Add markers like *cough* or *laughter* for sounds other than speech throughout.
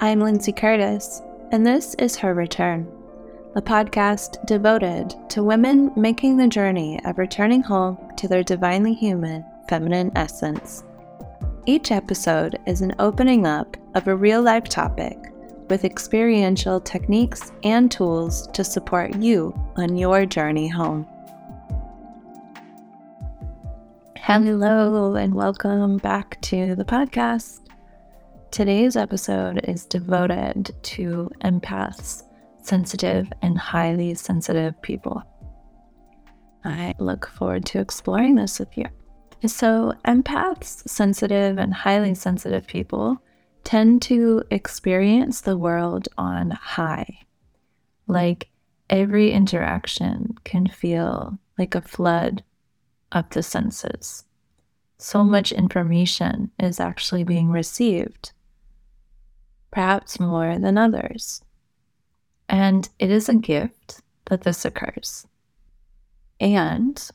I'm Lindsey Curtis, and this is Her Return, a podcast devoted to women making the journey of returning home to their divinely human feminine essence. Each episode is an opening up of a real life topic with experiential techniques and tools to support you on your journey home. Hello, and welcome back to the podcast. Today's episode is devoted to empaths, sensitive and highly sensitive people. I look forward to exploring this with you. So, empaths, sensitive and highly sensitive people tend to experience the world on high. Like every interaction can feel like a flood of the senses. So much information is actually being received perhaps more than others. And it is a gift that this occurs. And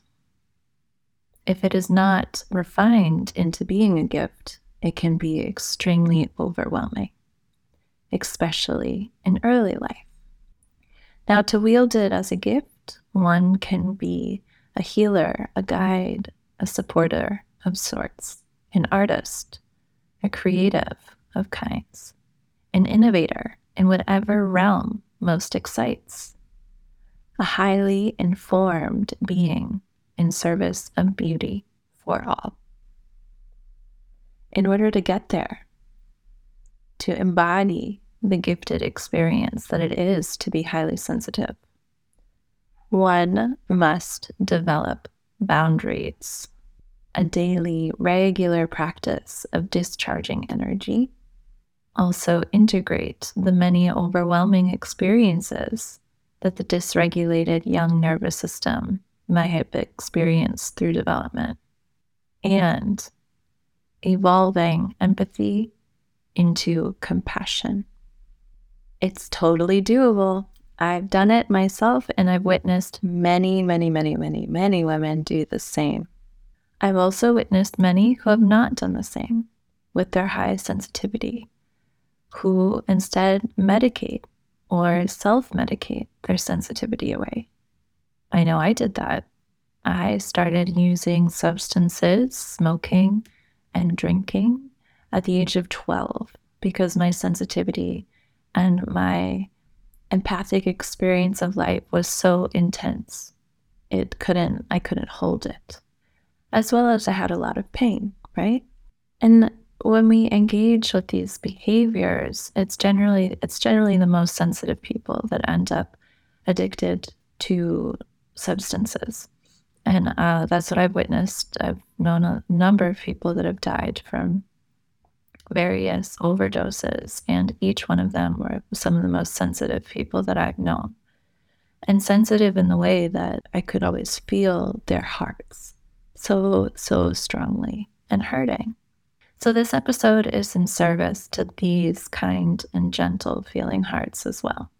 if it is not refined into being a gift, it can be extremely overwhelming, especially in early life. Now, to wield it as a gift, one can be a healer, a guide, a supporter of sorts, an artist, a creative of kinds an innovator in whatever realm most excites, a highly informed being in service of beauty for all. In order to get there, to embody the gifted experience that it is to be highly sensitive, one must develop boundaries, a daily, regular practice of discharging energy also integrate the many overwhelming experiences that the dysregulated young nervous system might have experienced through development and evolving empathy into compassion. It's totally doable. I've done it myself and I've witnessed many, many, many, many, many women do the same. I've also witnessed many who have not done the same with their high sensitivity who instead medicate or self medicate their sensitivity away. I know I did that. I started using substances, smoking, and drinking at the age of 12 because my sensitivity and my empathic experience of life was so intense. It couldn't, I couldn't hold it. As well as I had a lot of pain, right? And when we engage with these behaviors, it's generally it's generally the most sensitive people that end up addicted to substances, and uh, that's what I've witnessed. I've known a number of people that have died from various overdoses, and each one of them were some of the most sensitive people that I've known, and sensitive in the way that I could always feel their hearts so so strongly and hurting. So, this episode is in service to these kind and gentle feeling hearts as well.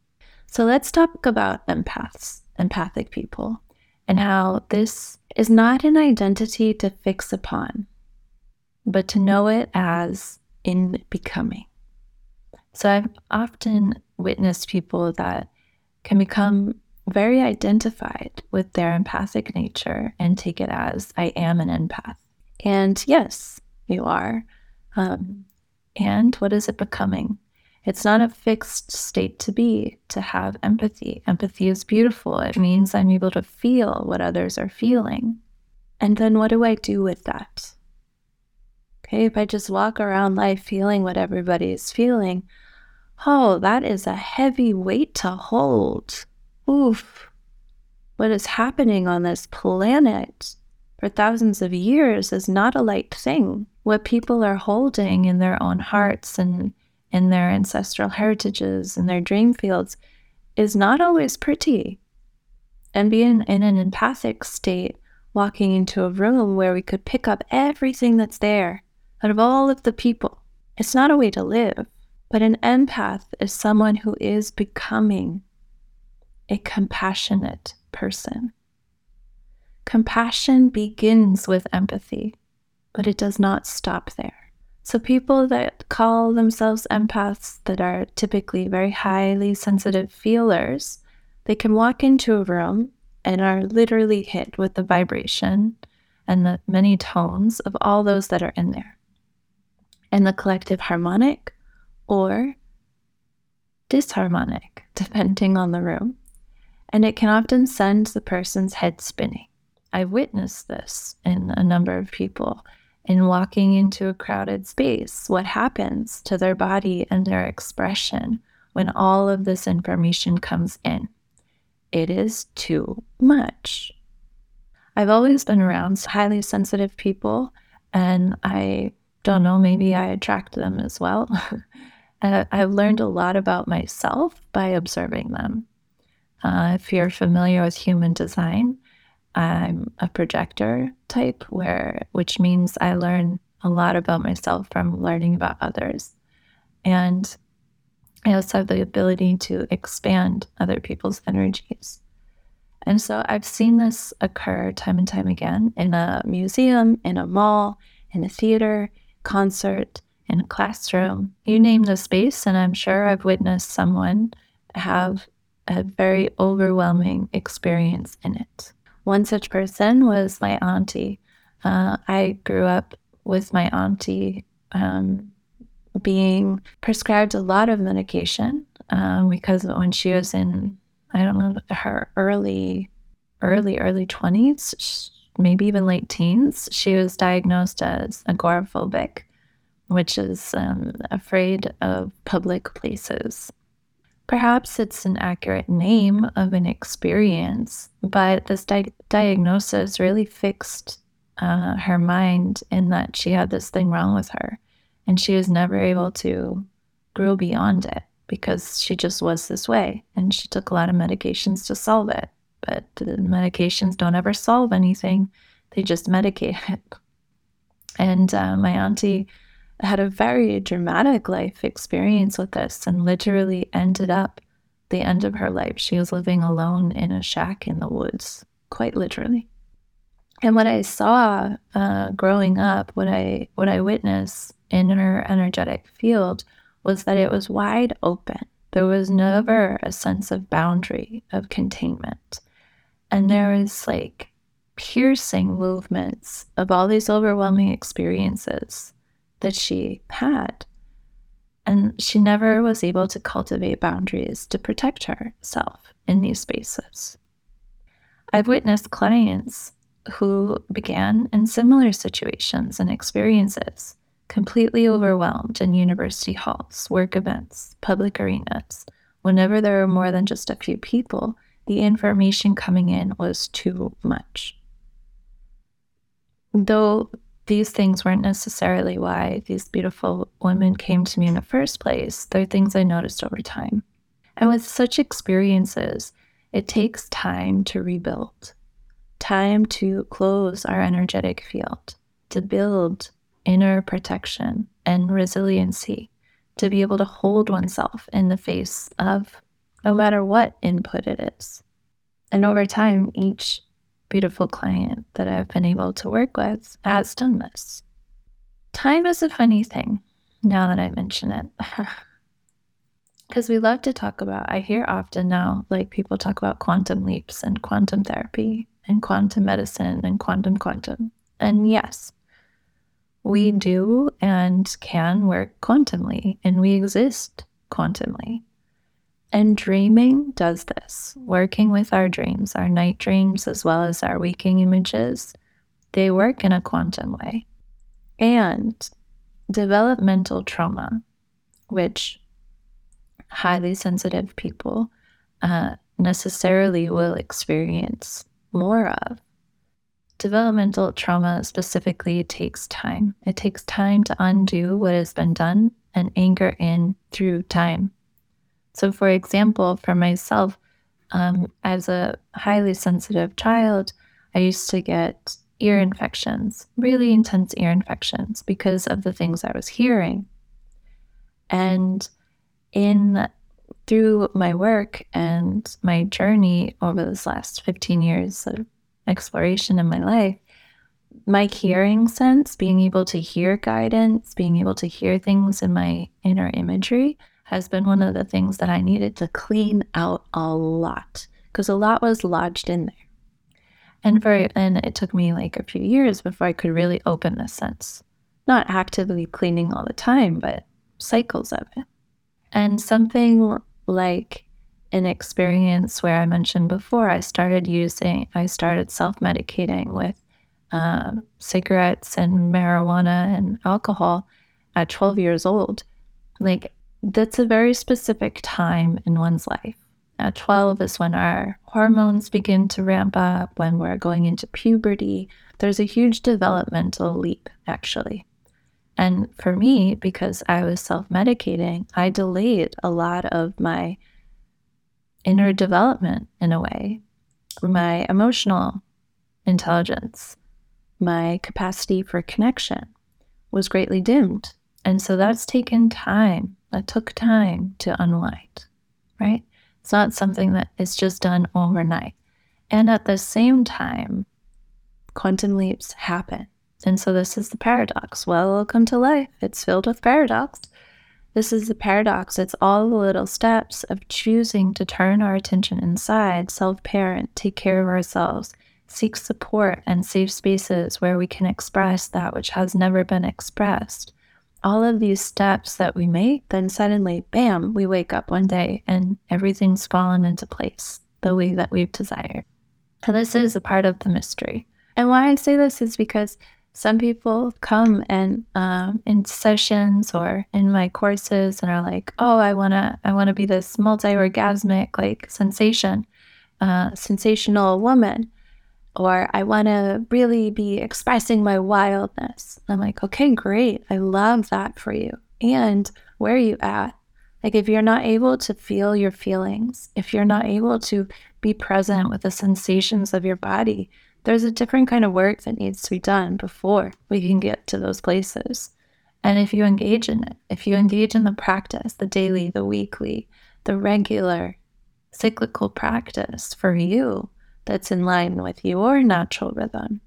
So, let's talk about empaths, empathic people, and how this is not an identity to fix upon, but to know it as in becoming. So, I've often witnessed people that can become very identified with their empathic nature and take it as I am an empath. And yes, you are. Um, and what is it becoming? It's not a fixed state to be, to have empathy. Empathy is beautiful. It means I'm able to feel what others are feeling. And then what do I do with that? Okay, if I just walk around life feeling what everybody is feeling, oh, that is a heavy weight to hold. Oof. What is happening on this planet for thousands of years is not a light thing. What people are holding in their own hearts and in their ancestral heritages and their dream fields is not always pretty. And being in an empathic state, walking into a room where we could pick up everything that's there out of all of the people, it's not a way to live. But an empath is someone who is becoming a compassionate person. Compassion begins with empathy, but it does not stop there. So, people that call themselves empaths that are typically very highly sensitive feelers, they can walk into a room and are literally hit with the vibration and the many tones of all those that are in there, and the collective harmonic or disharmonic, *laughs* depending on the room. And it can often send the person's head spinning. I've witnessed this in a number of people in walking into a crowded space. What happens to their body and their expression when all of this information comes in? It is too much. I've always been around highly sensitive people, and I don't know, maybe I attract them as well. *laughs* I've learned a lot about myself by observing them. Uh, if you're familiar with human design, I'm a projector type, where which means I learn a lot about myself from learning about others, and I also have the ability to expand other people's energies. And so I've seen this occur time and time again in a museum, in a mall, in a theater, concert, in a classroom. You name the space, and I'm sure I've witnessed someone have a very overwhelming experience in it. One such person was my auntie. Uh, I grew up with my auntie um, being prescribed a lot of medication um, because when she was in I don't know, her early, early, early 20s, maybe even late teens, she was diagnosed as agoraphobic, which is um, afraid of public places. Perhaps it's an accurate name of an experience, but this di- diagnosis really fixed uh, her mind in that she had this thing wrong with her, and she was never able to grow beyond it because she just was this way and she took a lot of medications to solve it. But the medications don't ever solve anything, they just medicate it. And uh, my auntie had a very dramatic life experience with this and literally ended up the end of her life. She was living alone in a shack in the woods, quite literally. And what I saw uh, growing up, what I what I witnessed in her energetic field was that it was wide open. There was never a sense of boundary, of containment. And there was like piercing movements of all these overwhelming experiences that she had. And she never was able to cultivate boundaries to protect herself in these spaces. I've witnessed clients who began in similar situations and experiences completely overwhelmed in university halls, work events, public arenas. Whenever there were more than just a few people, the information coming in was too much. Though these things weren't necessarily why these beautiful women came to me in the first place, they're things I noticed over time. And with such experiences, it takes time to rebuild, time to close our energetic field, to build inner protection and resiliency to be able to hold oneself in the face of no matter what input it is. And over time, each beautiful client that I've been able to work with has done this. Time is a funny thing now that I mention it. *laughs* Because we love to talk about, I hear often now, like people talk about quantum leaps and quantum therapy and quantum medicine and quantum quantum. And yes, we do and can work quantumly, and we exist quantumly. And dreaming does this, working with our dreams, our night dreams, as well as our waking images, they work in a quantum way. And developmental trauma, which highly sensitive people uh, necessarily will experience more of, developmental trauma specifically takes time. It takes time to undo what has been done and anchor in through time. So, for example, for myself, um, as a highly sensitive child, I used to get ear infections, really intense ear infections, because of the things I was hearing. And in through my work and my journey over this last 15 years of exploration in my life, my hearing sense, being able to hear guidance, being able to hear things in my inner imagery has been one of the things that I needed to clean out a lot because a lot was lodged in there. And for and it took me like a few years before I could really open this sense. Not actively cleaning all the time, but cycles of it. And something like an experience where I mentioned before, I started using, I started self medicating with uh, cigarettes and marijuana and alcohol at 12 years old. Like, that's a very specific time in one's life. At 12 is when our hormones begin to ramp up, when we're going into puberty. There's a huge developmental leap, actually. And for me, because I was self medicating, I delayed a lot of my inner development in a way, my emotional intelligence, my capacity for connection was greatly dimmed. And so that's taken time. That took time to unwind, right? It's not something that is just done overnight. And at the same time, quantum leaps happen. And so this is the paradox. Well, welcome to life. It's filled with paradox. This is the paradox. It's all the little steps of choosing to turn our attention inside, self parent, take care of ourselves, seek support and safe spaces where we can express that which has never been expressed. All of these steps that we make, then suddenly, bam, we wake up one day and everything's fallen into place the way that we've desired. And this is a part of the mystery. And why I say this is because some people come and um, in sessions or in my courses and are like, "Oh, I wanna, I wanna be this multi-orgasmic like sensation, uh, sensational woman," or "I wanna really be expressing my wildness." I'm like, "Okay, great, I love that for you." And where are you at? Like, if you're not able to feel your feelings, if you're not able to be present with the sensations of your body, there's a different kind of work that needs to be done before we can get to those places. And if you engage in it, if you engage in the practice, the daily, the weekly, the regular, cyclical practice for you that's in line with your natural rhythm,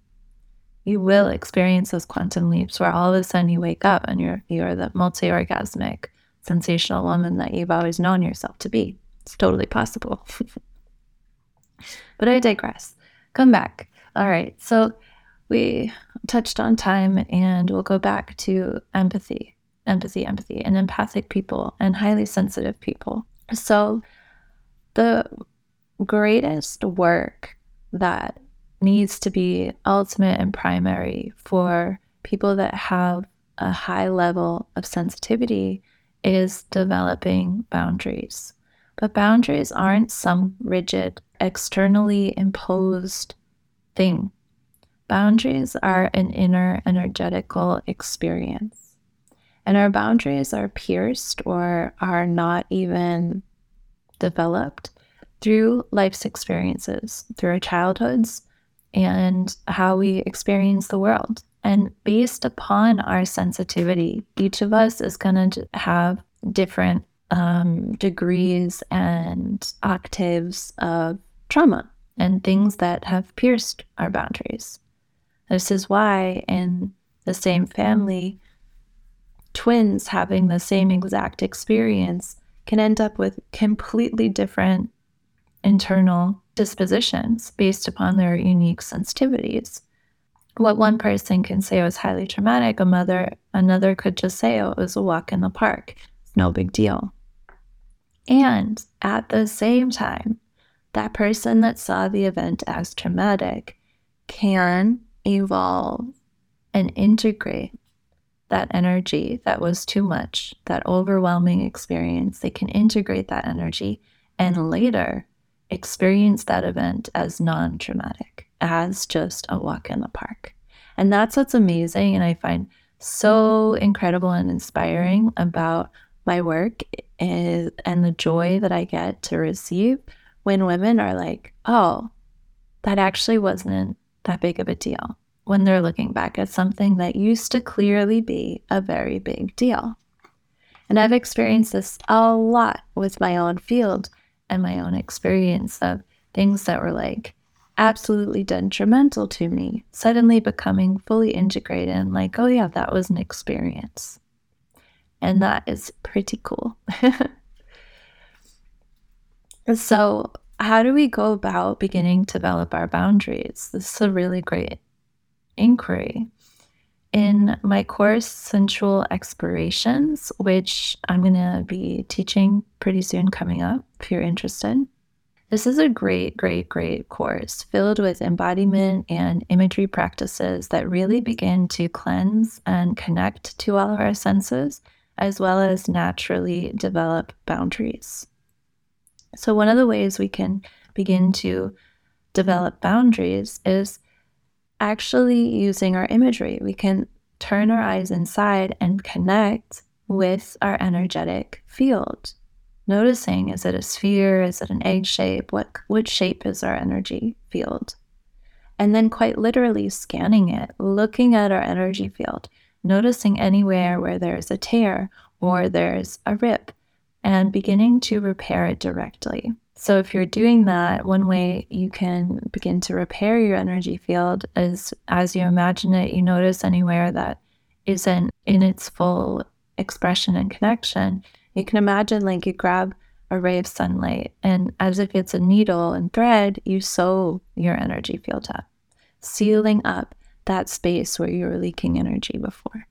you will experience those quantum leaps where all of a sudden you wake up and you're you're the multi-orgasmic, sensational woman that you've always known yourself to be. It's totally possible. *laughs* but I digress. Come back. All right. So we touched on time and we'll go back to empathy, empathy, empathy, and empathic people and highly sensitive people. So the greatest work that needs to be ultimate and primary for people that have a high level of sensitivity is developing boundaries. But boundaries aren't some rigid, externally imposed thing. Boundaries are an inner energetical experience. And our boundaries are pierced or are not even developed through life's experiences, through our childhoods, and how we experience the world. And based upon our sensitivity, each of us is going to have different um, degrees and octaves of trauma and things that have pierced our boundaries. This is why, in the same family, twins having the same exact experience can end up with completely different internal dispositions based upon their unique sensitivities. What one person can say was highly traumatic, a mother, another could just say, oh, it was a walk in the park. No big deal. And at the same time, that person that saw the event as traumatic can evolve and integrate that energy that was too much, that overwhelming experience. They can integrate that energy and later experience that event as non traumatic, as just a walk in the park. And that's what's amazing. And I find so incredible and inspiring about my work is, and the joy that I get to receive when women are like, oh, that actually wasn't that big of a deal when they're looking back at something that used to clearly be a very big deal. And I've experienced this a lot with my own field and my own experience of things that were like absolutely detrimental to me, suddenly becoming fully integrated and like, oh, yeah, that was an experience. And that is pretty cool. *laughs* so, how do we go about beginning to develop our boundaries? This is a really great inquiry. In my course, Sensual Explorations, which I'm going to be teaching pretty soon coming up, if you're interested, this is a great, great, great course filled with embodiment and imagery practices that really begin to cleanse and connect to all of our senses, as well as naturally develop boundaries. So, one of the ways we can begin to develop boundaries is actually using our imagery. We can turn our eyes inside and connect with our energetic field. Noticing is it a sphere? Is it an egg shape? What which shape is our energy field? And then quite literally scanning it looking at our energy field noticing anywhere where there's a tear or there's a rip and beginning to repair it directly so if you're doing that one way you can begin to repair your energy field is as you imagine it you notice anywhere that isn't in its full expression and connection you can imagine like you grab a ray of sunlight and as if it's a needle and thread, you sew your energy field up, sealing up that space where you were leaking energy before.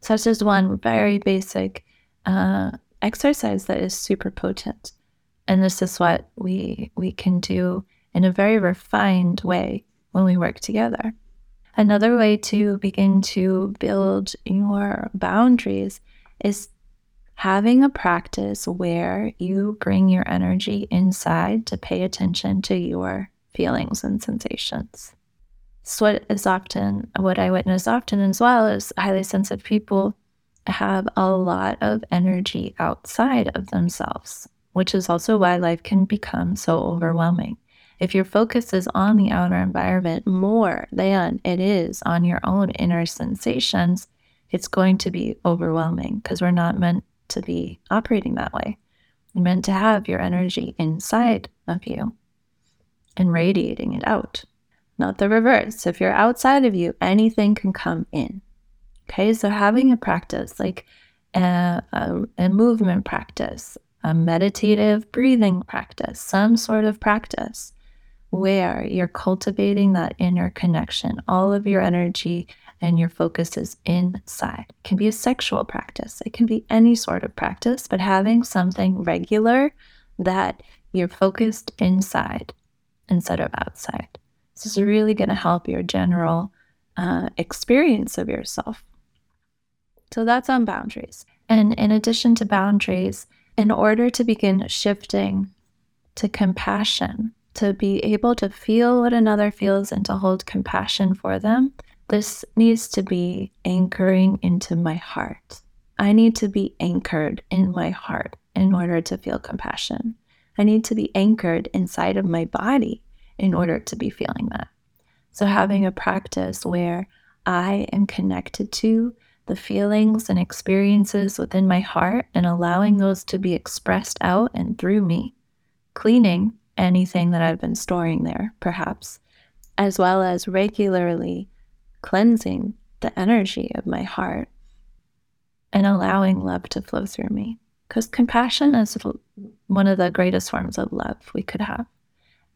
So that's just one very basic uh, exercise that is super potent. And this is what we we can do in a very refined way when we work together. Another way to begin to build your boundaries is having a practice where you bring your energy inside to pay attention to your feelings and sensations. So what is often what I witness often as well is highly sensitive people have a lot of energy outside of themselves, which is also why life can become so overwhelming. If your focus is on the outer environment more than it is on your own inner sensations, it's going to be overwhelming because we're not meant to be operating that way. You're meant to have your energy inside of you and radiating it out, not the reverse. If you're outside of you, anything can come in. Okay, so having a practice like a, a, a movement practice, a meditative breathing practice, some sort of practice where you're cultivating that inner connection, all of your energy and your focus is inside. It can be a sexual practice, it can be any sort of practice, but having something regular that you're focused inside instead of outside. This is really going to help your general uh, experience of yourself. So that's on boundaries. And in addition to boundaries, in order to begin shifting to compassion, to be able to feel what another feels and to hold compassion for them, this needs to be anchoring into my heart. I need to be anchored in my heart in order to feel compassion. I need to be anchored inside of my body in order to be feeling that. So, having a practice where I am connected to the feelings and experiences within my heart and allowing those to be expressed out and through me, cleaning anything that I've been storing there, perhaps, as well as regularly cleansing the energy of my heart and allowing love to flow through me. Because compassion is one of the greatest forms of love we could have.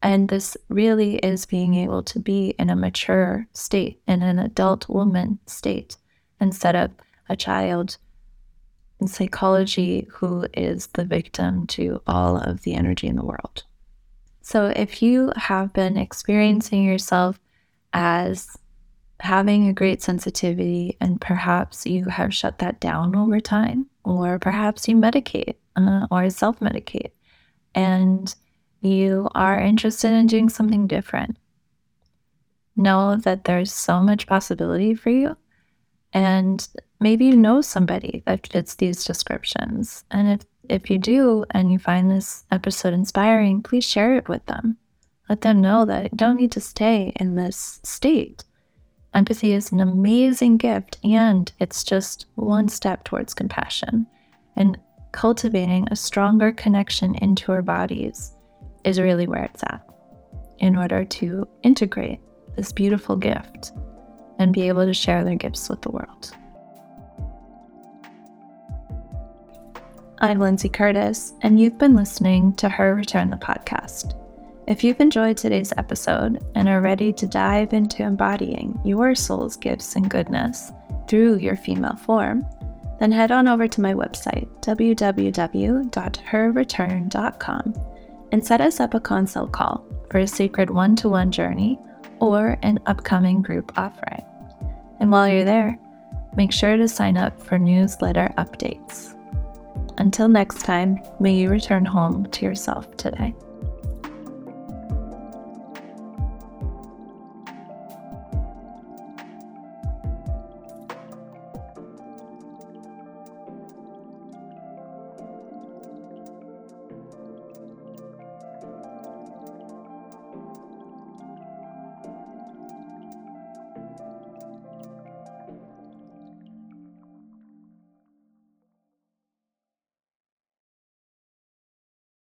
And this really is being able to be in a mature state, in an adult woman state, instead of a child in psychology who is the victim to all of the energy in the world. So if you have been experiencing yourself as having a great sensitivity and perhaps you have shut that down over time, or perhaps you medicate uh, or self medicate and you are interested in doing something different. Know that there's so much possibility for you. And maybe you know somebody that fits these descriptions. And if, if you do and you find this episode inspiring, please share it with them. Let them know that you don't need to stay in this state Empathy is an amazing gift, and it's just one step towards compassion. And cultivating a stronger connection into our bodies is really where it's at. in order to integrate this beautiful gift and be able to share their gifts with the world. I'm Lindsey Curtis, and you've been listening to Her Return the podcast. If you've enjoyed today's episode and are ready to dive into embodying your soul's gifts and goodness through your female form, then head on over to my website, www.herreturn.com, and set us up a consult call for a sacred one to one journey or an upcoming group offering. And while you're there, make sure to sign up for newsletter updates. Until next time, may you return home to yourself today.